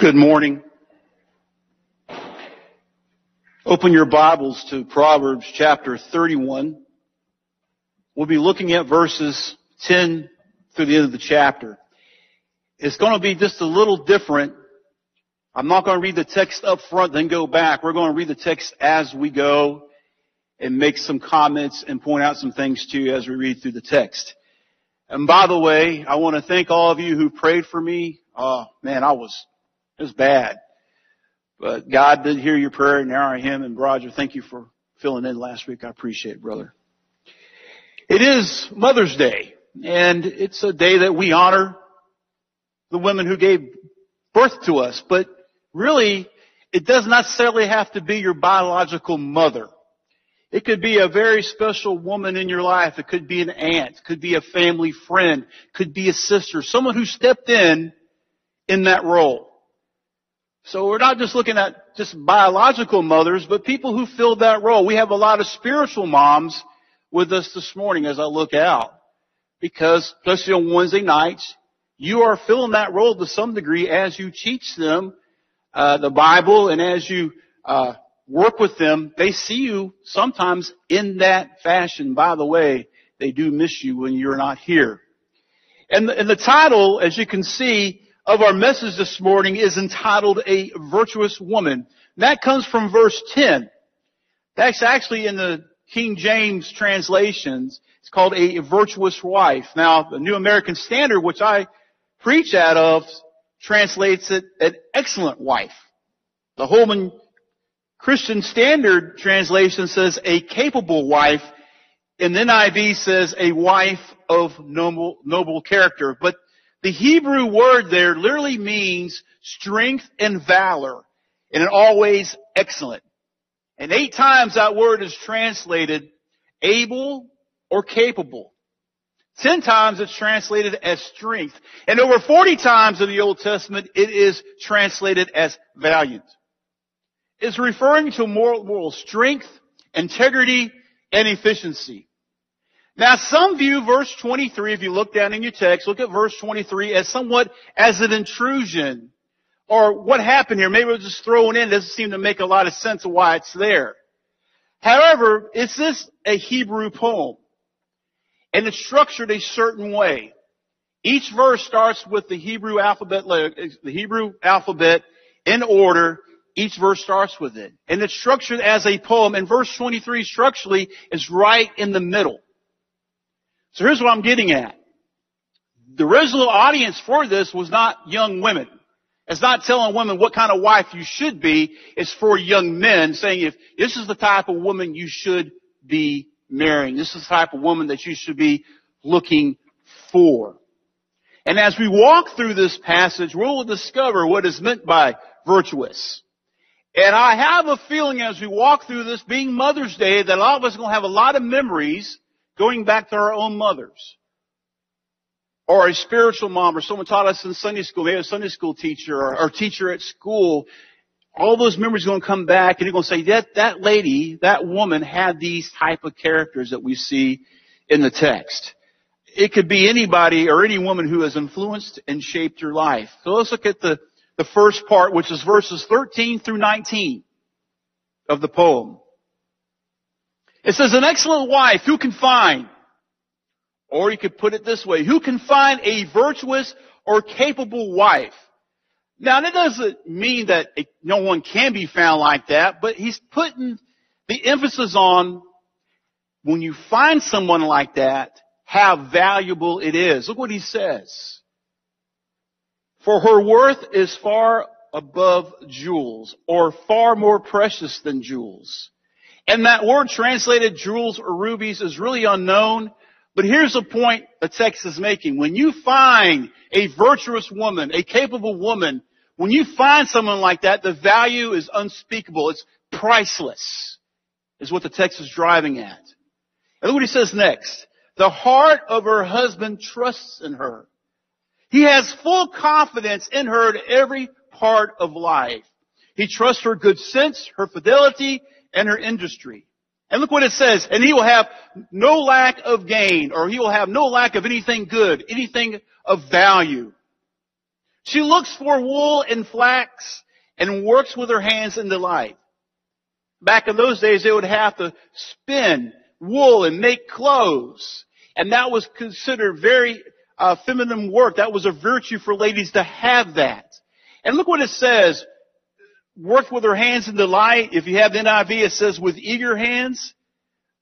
Good morning. Open your Bibles to Proverbs chapter 31. We'll be looking at verses 10 through the end of the chapter. It's going to be just a little different. I'm not going to read the text up front, then go back. We're going to read the text as we go and make some comments and point out some things to you as we read through the text. And by the way, I want to thank all of you who prayed for me. Oh man, I was, it was bad. But God did hear your prayer and now I him and Roger, thank you for filling in last week. I appreciate it, brother. It is Mother's Day and it's a day that we honor the women who gave birth to us, but really it does not necessarily have to be your biological mother. It could be a very special woman in your life. It could be an aunt, could be a family friend, could be a sister, someone who stepped in in that role. So we're not just looking at just biological mothers, but people who filled that role. We have a lot of spiritual moms with us this morning as I look out. Because, especially on Wednesday nights, you are filling that role to some degree as you teach them uh, the Bible and as you uh, work with them, they see you sometimes in that fashion. By the way, they do miss you when you're not here. And the, and the title, as you can see, of our message this morning is entitled A Virtuous Woman. That comes from verse 10. That's actually in the King James translations. It's called A Virtuous Wife. Now, the New American Standard, which I preach out of, translates it an excellent wife. The Holman Christian Standard Translation says a capable wife, and then NIV says a wife of noble, noble character. But the Hebrew word there literally means strength and valor, and always excellent. And eight times that word is translated able or capable. Ten times it's translated as strength. And over 40 times in the Old Testament it is translated as valiant It's referring to moral, moral strength, integrity, and efficiency. Now some view verse 23, if you look down in your text, look at verse 23 as somewhat as an intrusion. Or what happened here? Maybe we're just throwing in. It doesn't seem to make a lot of sense of why it's there. However, is this a Hebrew poem? And it's structured a certain way. Each verse starts with the Hebrew alphabet, the Hebrew alphabet in order, each verse starts with it. And it's structured as a poem. And verse 23 structurally is right in the middle. So here's what I'm getting at. The original audience for this was not young women. It's not telling women what kind of wife you should be. It's for young men saying if this is the type of woman you should be marrying. This is the type of woman that you should be looking for. And as we walk through this passage, we'll discover what is meant by virtuous. And I have a feeling as we walk through this being Mother's Day that a lot of us are going to have a lot of memories going back to our own mothers. Or a spiritual mom or someone taught us in Sunday school, maybe a Sunday school teacher or, or teacher at school. All those memories are going to come back and you're going to say, that, that lady, that woman had these type of characters that we see in the text. It could be anybody or any woman who has influenced and shaped your life. So let's look at the the first part, which is verses 13 through 19 of the poem. It says, an excellent wife who can find, or you could put it this way, who can find a virtuous or capable wife? Now that doesn't mean that no one can be found like that, but he's putting the emphasis on when you find someone like that, how valuable it is. Look what he says. For her worth is far above jewels, or far more precious than jewels. And that word translated jewels or rubies is really unknown, but here's the point the text is making. When you find a virtuous woman, a capable woman, when you find someone like that, the value is unspeakable. It's priceless, is what the text is driving at. And look what he says next. The heart of her husband trusts in her. He has full confidence in her at every part of life. He trusts her good sense, her fidelity, and her industry. And look what it says, and he will have no lack of gain, or he will have no lack of anything good, anything of value. She looks for wool and flax and works with her hands in delight. Back in those days, they would have to spin wool and make clothes. And that was considered very uh, feminine work. That was a virtue for ladies to have that. And look what it says. Worked with her hands in delight. If you have the NIV, it says with eager hands.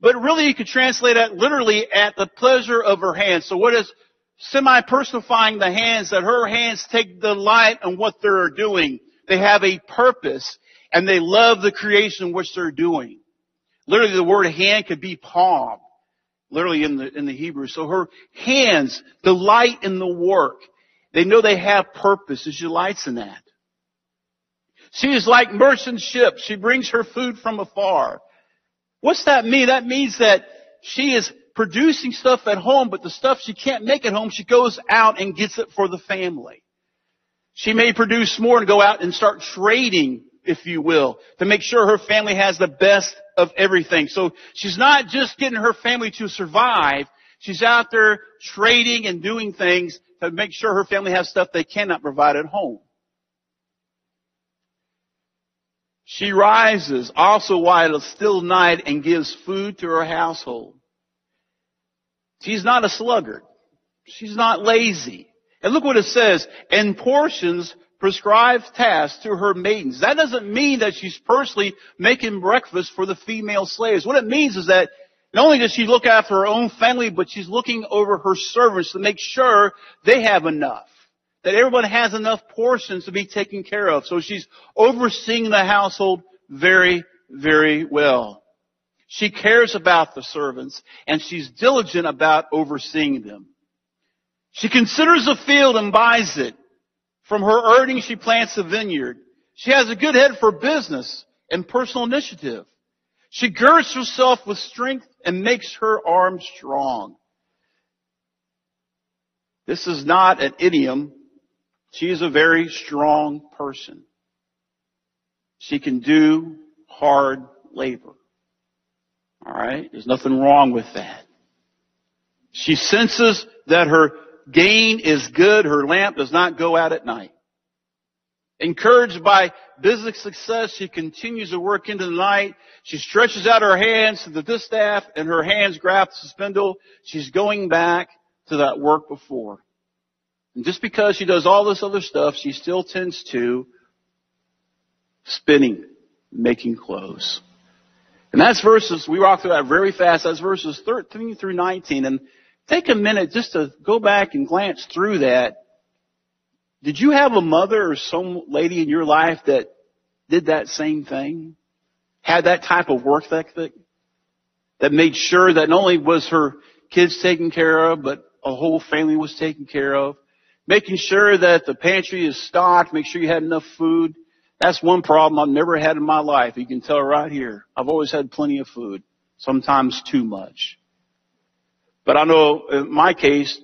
But really you could translate that literally at the pleasure of her hands. So what is semi-personifying the hands that her hands take delight in what they're doing. They have a purpose and they love the creation which they're doing. Literally the word hand could be palm. Literally in the, in the Hebrew. So her hands delight in the work. They know they have purpose she delights in that. She is like merchant ships. She brings her food from afar. What's that mean? That means that she is producing stuff at home, but the stuff she can't make at home, she goes out and gets it for the family. She may produce more and go out and start trading, if you will, to make sure her family has the best of everything. So she's not just getting her family to survive, she's out there trading and doing things to make sure her family has stuff they cannot provide at home. She rises also while it's still night and gives food to her household. She's not a sluggard. She's not lazy. And look what it says, and portions prescribed tasks to her maidens. That doesn't mean that she's personally making breakfast for the female slaves. What it means is that not only does she look after her own family, but she's looking over her servants to make sure they have enough. That everyone has enough portions to be taken care of. So she's overseeing the household very, very well. She cares about the servants and she's diligent about overseeing them. She considers a field and buys it. From her earnings, she plants a vineyard. She has a good head for business and personal initiative. She girds herself with strength and makes her arms strong. This is not an idiom. She is a very strong person. She can do hard labor. Alright? There's nothing wrong with that. She senses that her gain is good. Her lamp does not go out at night. Encouraged by business success, she continues to work into the night. She stretches out her hands to the distaff and her hands grasp the spindle. She's going back to that work before. And just because she does all this other stuff, she still tends to spinning, making clothes. And that's verses, we walk through that very fast. That's verses 13 through 19. And take a minute just to go back and glance through that. Did you have a mother or some lady in your life that did that same thing? Had that type of work ethic? That made sure that not only was her kids taken care of, but a whole family was taken care of. Making sure that the pantry is stocked, make sure you had enough food. That's one problem I've never had in my life. You can tell right here. I've always had plenty of food. Sometimes too much. But I know in my case,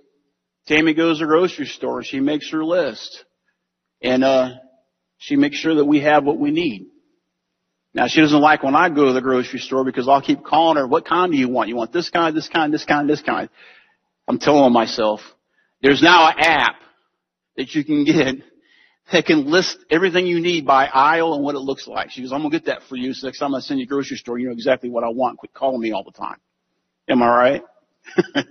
Tammy goes to the grocery store. She makes her list. And, uh, she makes sure that we have what we need. Now she doesn't like when I go to the grocery store because I'll keep calling her, what kind do you want? You want this kind, this kind, this kind, this kind. I'm telling myself, there's now an app that you can get that can list everything you need by aisle and what it looks like. She goes, I'm gonna get that for you. So next time I send you to the grocery store, you know exactly what I want. Quit calling me all the time. Am I right?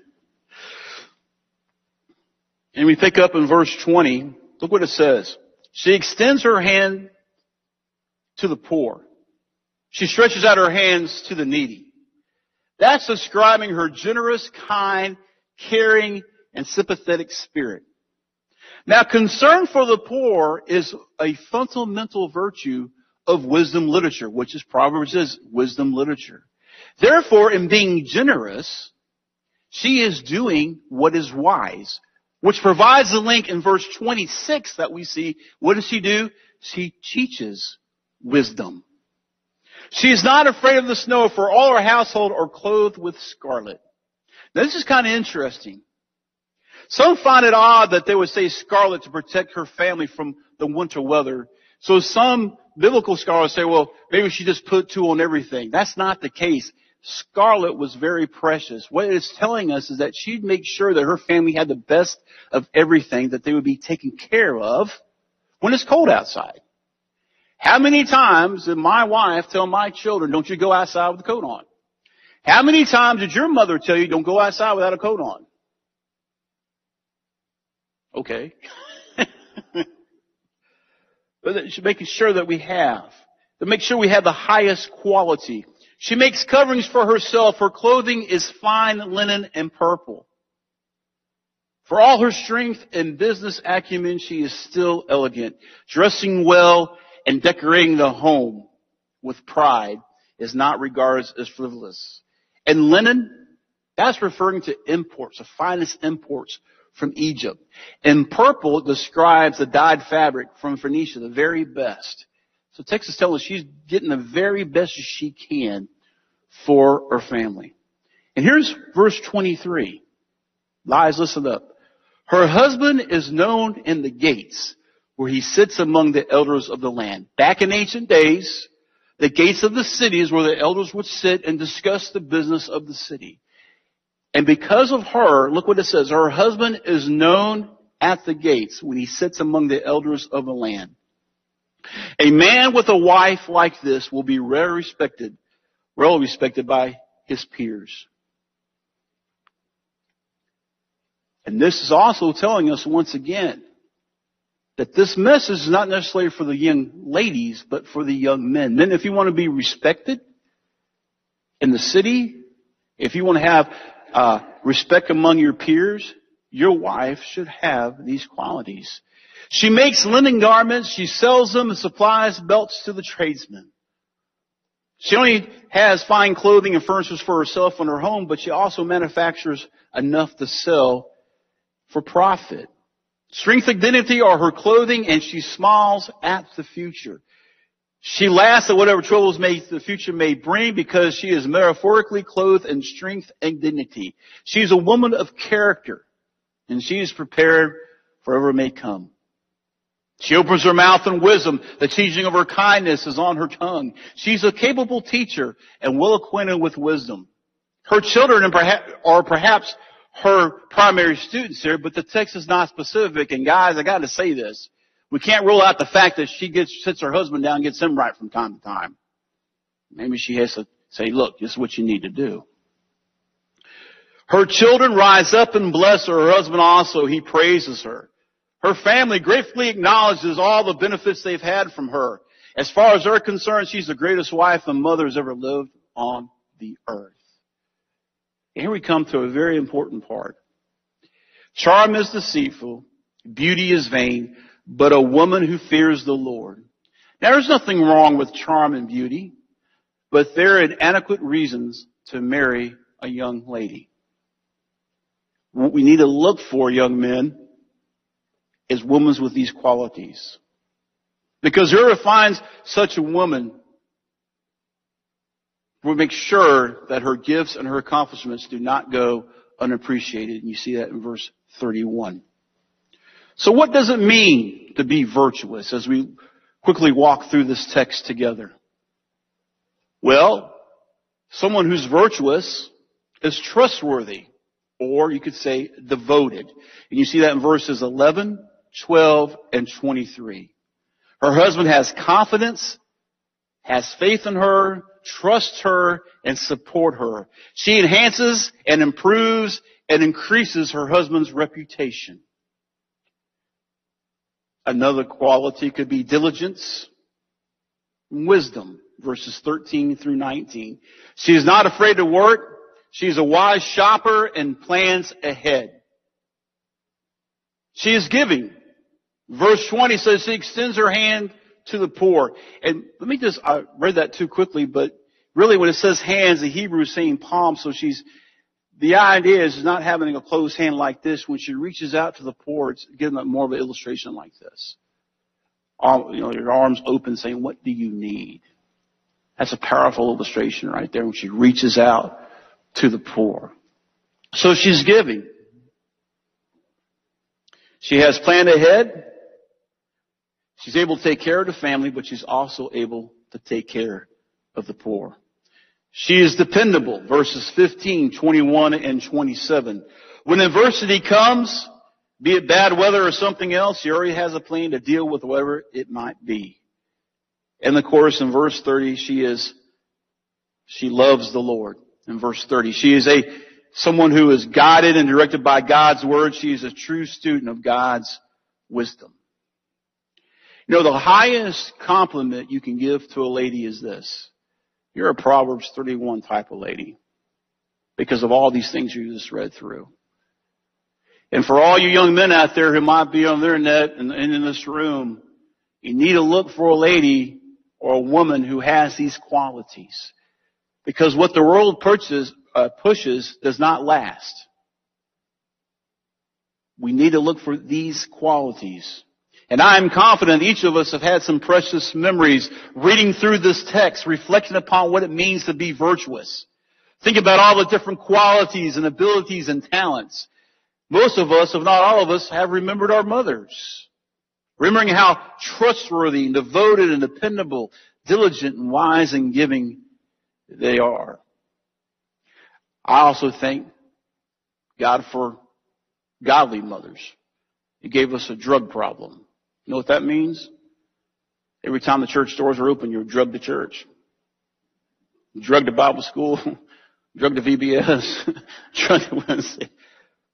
and we pick up in verse 20. Look what it says. She extends her hand to the poor. She stretches out her hands to the needy. That's describing her generous, kind, caring, and sympathetic spirit. Now concern for the poor is a fundamental virtue of wisdom literature, which is Proverbs is wisdom literature. Therefore, in being generous, she is doing what is wise, which provides the link in verse 26 that we see. What does she do? She teaches wisdom. She is not afraid of the snow, for all her household are clothed with scarlet. Now, this is kind of interesting. Some find it odd that they would say scarlet to protect her family from the winter weather. So some biblical scholars say, well, maybe she just put two on everything. That's not the case. scarlet was very precious. What it's telling us is that she'd make sure that her family had the best of everything, that they would be taken care of when it's cold outside. How many times did my wife tell my children, don't you go outside with a coat on? How many times did your mother tell you, don't go outside without a coat on? Okay. but she's making sure that we have. To make sure we have the highest quality. She makes coverings for herself. Her clothing is fine linen and purple. For all her strength and business acumen, she is still elegant. Dressing well and decorating the home with pride is not regarded as frivolous. And linen, that's referring to imports, the finest imports from Egypt. And purple describes the dyed fabric from Phoenicia, the very best. So Texas tells us she's getting the very best she can for her family. And here's verse 23. Lies, listen up. Her husband is known in the gates where he sits among the elders of the land. Back in ancient days, the gates of the cities where the elders would sit and discuss the business of the city. And because of her, look what it says, her husband is known at the gates when he sits among the elders of the land. A man with a wife like this will be well respected, well respected by his peers. And this is also telling us once again that this message is not necessarily for the young ladies, but for the young men. Then if you want to be respected in the city, if you want to have uh, respect among your peers, your wife should have these qualities. She makes linen garments, she sells them and supplies belts to the tradesmen. She only has fine clothing and furnishings for herself and her home, but she also manufactures enough to sell for profit. Strength and dignity are her clothing and she smiles at the future. She laughs at whatever troubles may, the future may bring because she is metaphorically clothed in strength and dignity. She's a woman of character and she is prepared for whatever may come. She opens her mouth in wisdom. The teaching of her kindness is on her tongue. She's a capable teacher and well acquainted with wisdom. Her children are perhaps her primary students here, but the text is not specific. And guys, I gotta say this. We can't rule out the fact that she gets, sits her husband down and gets him right from time to time. Maybe she has to say, look, this is what you need to do. Her children rise up and bless her. Her husband also, he praises her. Her family gratefully acknowledges all the benefits they've had from her. As far as they're concerned, she's the greatest wife a mother has ever lived on the earth. Here we come to a very important part. Charm is deceitful, beauty is vain, but a woman who fears the Lord. Now there's nothing wrong with charm and beauty, but there are inadequate reasons to marry a young lady. What we need to look for, young men, is women with these qualities. Because whoever finds such a woman will make sure that her gifts and her accomplishments do not go unappreciated. And you see that in verse 31. So what does it mean to be virtuous as we quickly walk through this text together? Well, someone who's virtuous is trustworthy, or you could say devoted. And you see that in verses 11, 12, and 23. Her husband has confidence, has faith in her, trusts her, and support her. She enhances and improves and increases her husband's reputation. Another quality could be diligence, wisdom, verses 13 through 19. She is not afraid to work. She's a wise shopper and plans ahead. She is giving. Verse 20 says she extends her hand to the poor. And let me just, I read that too quickly, but really when it says hands, the Hebrew is saying palm, so she's, the idea is not having a closed hand like this. When she reaches out to the poor, it's giving more of an illustration like this. You know, your arms open saying, what do you need? That's a powerful illustration right there when she reaches out to the poor. So she's giving. She has planned ahead. She's able to take care of the family, but she's also able to take care of the poor. She is dependable, verses 15, 21, and 27. When adversity comes, be it bad weather or something else, he already has a plan to deal with whatever it might be. And of course, in verse 30, she is, she loves the Lord. In verse 30, she is a, someone who is guided and directed by God's word. She is a true student of God's wisdom. You know, the highest compliment you can give to a lady is this. You're a Proverbs 31 type of lady. Because of all these things you just read through. And for all you young men out there who might be on the internet and in this room, you need to look for a lady or a woman who has these qualities. Because what the world pushes, uh, pushes does not last. We need to look for these qualities. And I am confident each of us have had some precious memories reading through this text, reflecting upon what it means to be virtuous. Think about all the different qualities and abilities and talents. Most of us, if not all of us, have remembered our mothers. Remembering how trustworthy and devoted and dependable, diligent and wise and giving they are. I also thank God for godly mothers. He gave us a drug problem. You know what that means? Every time the church doors are open, you're drugged to church. Drugged to Bible school, drugged to VBS, to Wednesday.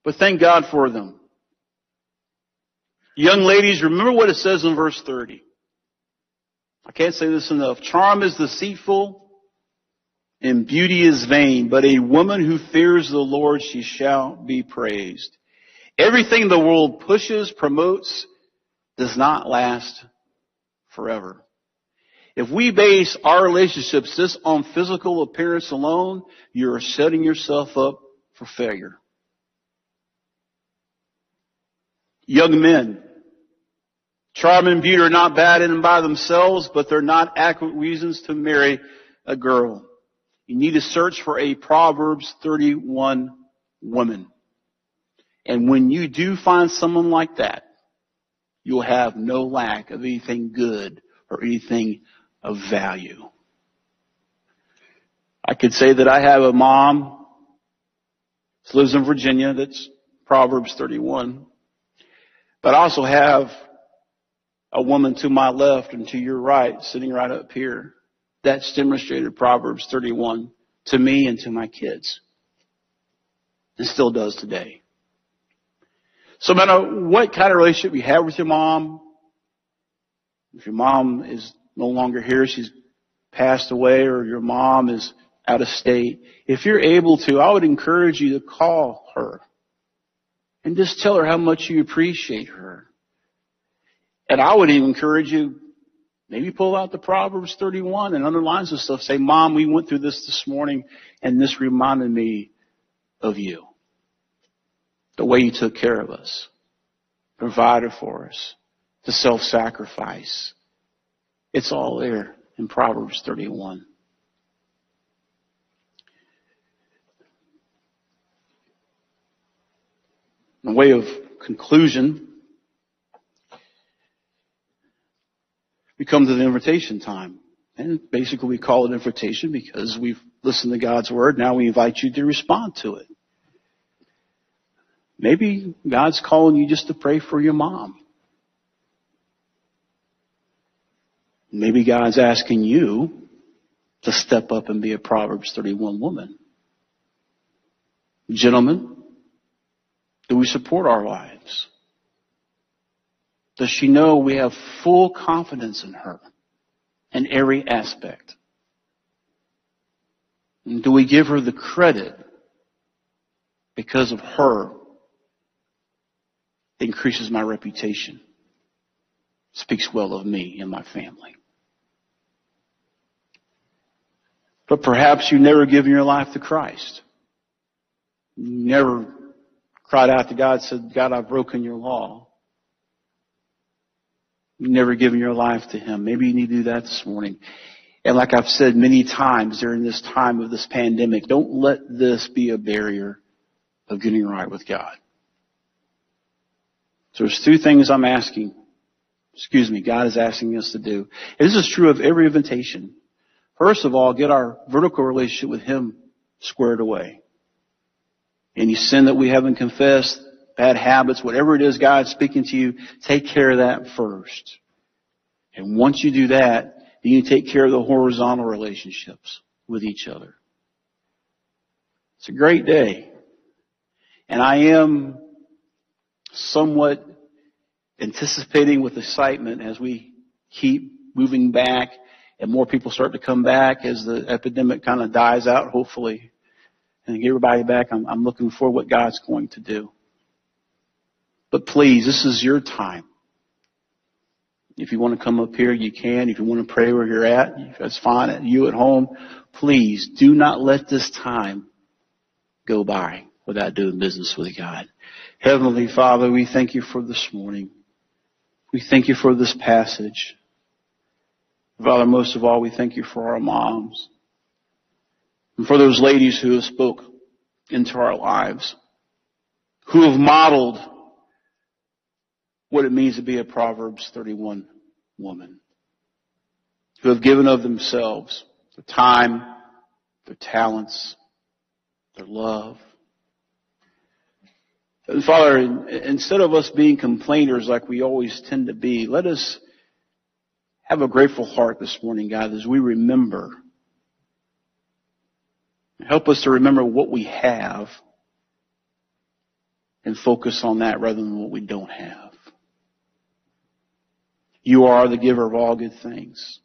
But thank God for them. Young ladies, remember what it says in verse 30. I can't say this enough. Charm is deceitful and beauty is vain, but a woman who fears the Lord, she shall be praised. Everything the world pushes, promotes, does not last forever. If we base our relationships just on physical appearance alone, you're setting yourself up for failure. Young men, charm and beauty are not bad in and by themselves, but they're not adequate reasons to marry a girl. You need to search for a Proverbs 31 woman. And when you do find someone like that, you'll have no lack of anything good or anything of value. I could say that I have a mom that lives in Virginia that's Proverbs 31. But I also have a woman to my left and to your right, sitting right up here. That's demonstrated Proverbs 31 to me and to my kids. And still does today. So no matter what kind of relationship you have with your mom, if your mom is no longer here, she's passed away, or your mom is out of state, if you're able to, I would encourage you to call her and just tell her how much you appreciate her. And I would even encourage you, maybe pull out the Proverbs 31 and underline some stuff. Say, Mom, we went through this this morning and this reminded me of you. The way you took care of us, provided for us, the self-sacrifice. It's all there in Proverbs 31. In way of conclusion, we come to the invitation time. And basically we call it invitation because we've listened to God's word. Now we invite you to respond to it. Maybe God's calling you just to pray for your mom. Maybe God's asking you to step up and be a Proverbs 31 woman. Gentlemen, do we support our wives? Does she know we have full confidence in her in every aspect? And do we give her the credit because of her increases my reputation, speaks well of me and my family? But perhaps you never given your life to Christ. You never cried out to God, said, God, I've broken your law. You've never given your life to Him. Maybe you need to do that this morning. And like I've said many times during this time of this pandemic, don't let this be a barrier of getting right with God. So there's two things I'm asking. Excuse me, God is asking us to do. And this is true of every invitation. First of all, get our vertical relationship with Him squared away. Any sin that we haven't confessed, bad habits, whatever it is God's speaking to you, take care of that first. And once you do that, then you take care of the horizontal relationships with each other. It's a great day. And I am somewhat anticipating with excitement as we keep moving back and more people start to come back as the epidemic kind of dies out, hopefully, and get everybody back. I'm, I'm looking for what God's going to do. But please, this is your time. If you want to come up here, you can. If you want to pray where you're at, that's fine. You at home, please do not let this time go by without doing business with God. Heavenly Father, we thank you for this morning. We thank you for this passage. Father, most of all, we thank you for our moms and for those ladies who have spoke into our lives, who have modeled what it means to be a Proverbs 31 woman, who have given of themselves, their time, their talents, their love. Father, instead of us being complainers like we always tend to be, let us have a grateful heart this morning, God, as we remember. Help us to remember what we have and focus on that rather than what we don't have. You are the giver of all good things.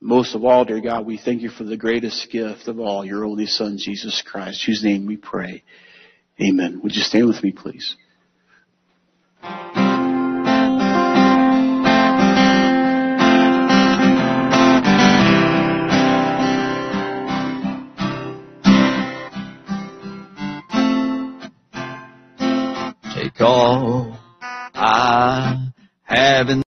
Most of all, dear God, we thank you for the greatest gift of all, your only Son, Jesus Christ, whose name we pray. Amen. Would you stand with me, please? Take all I have in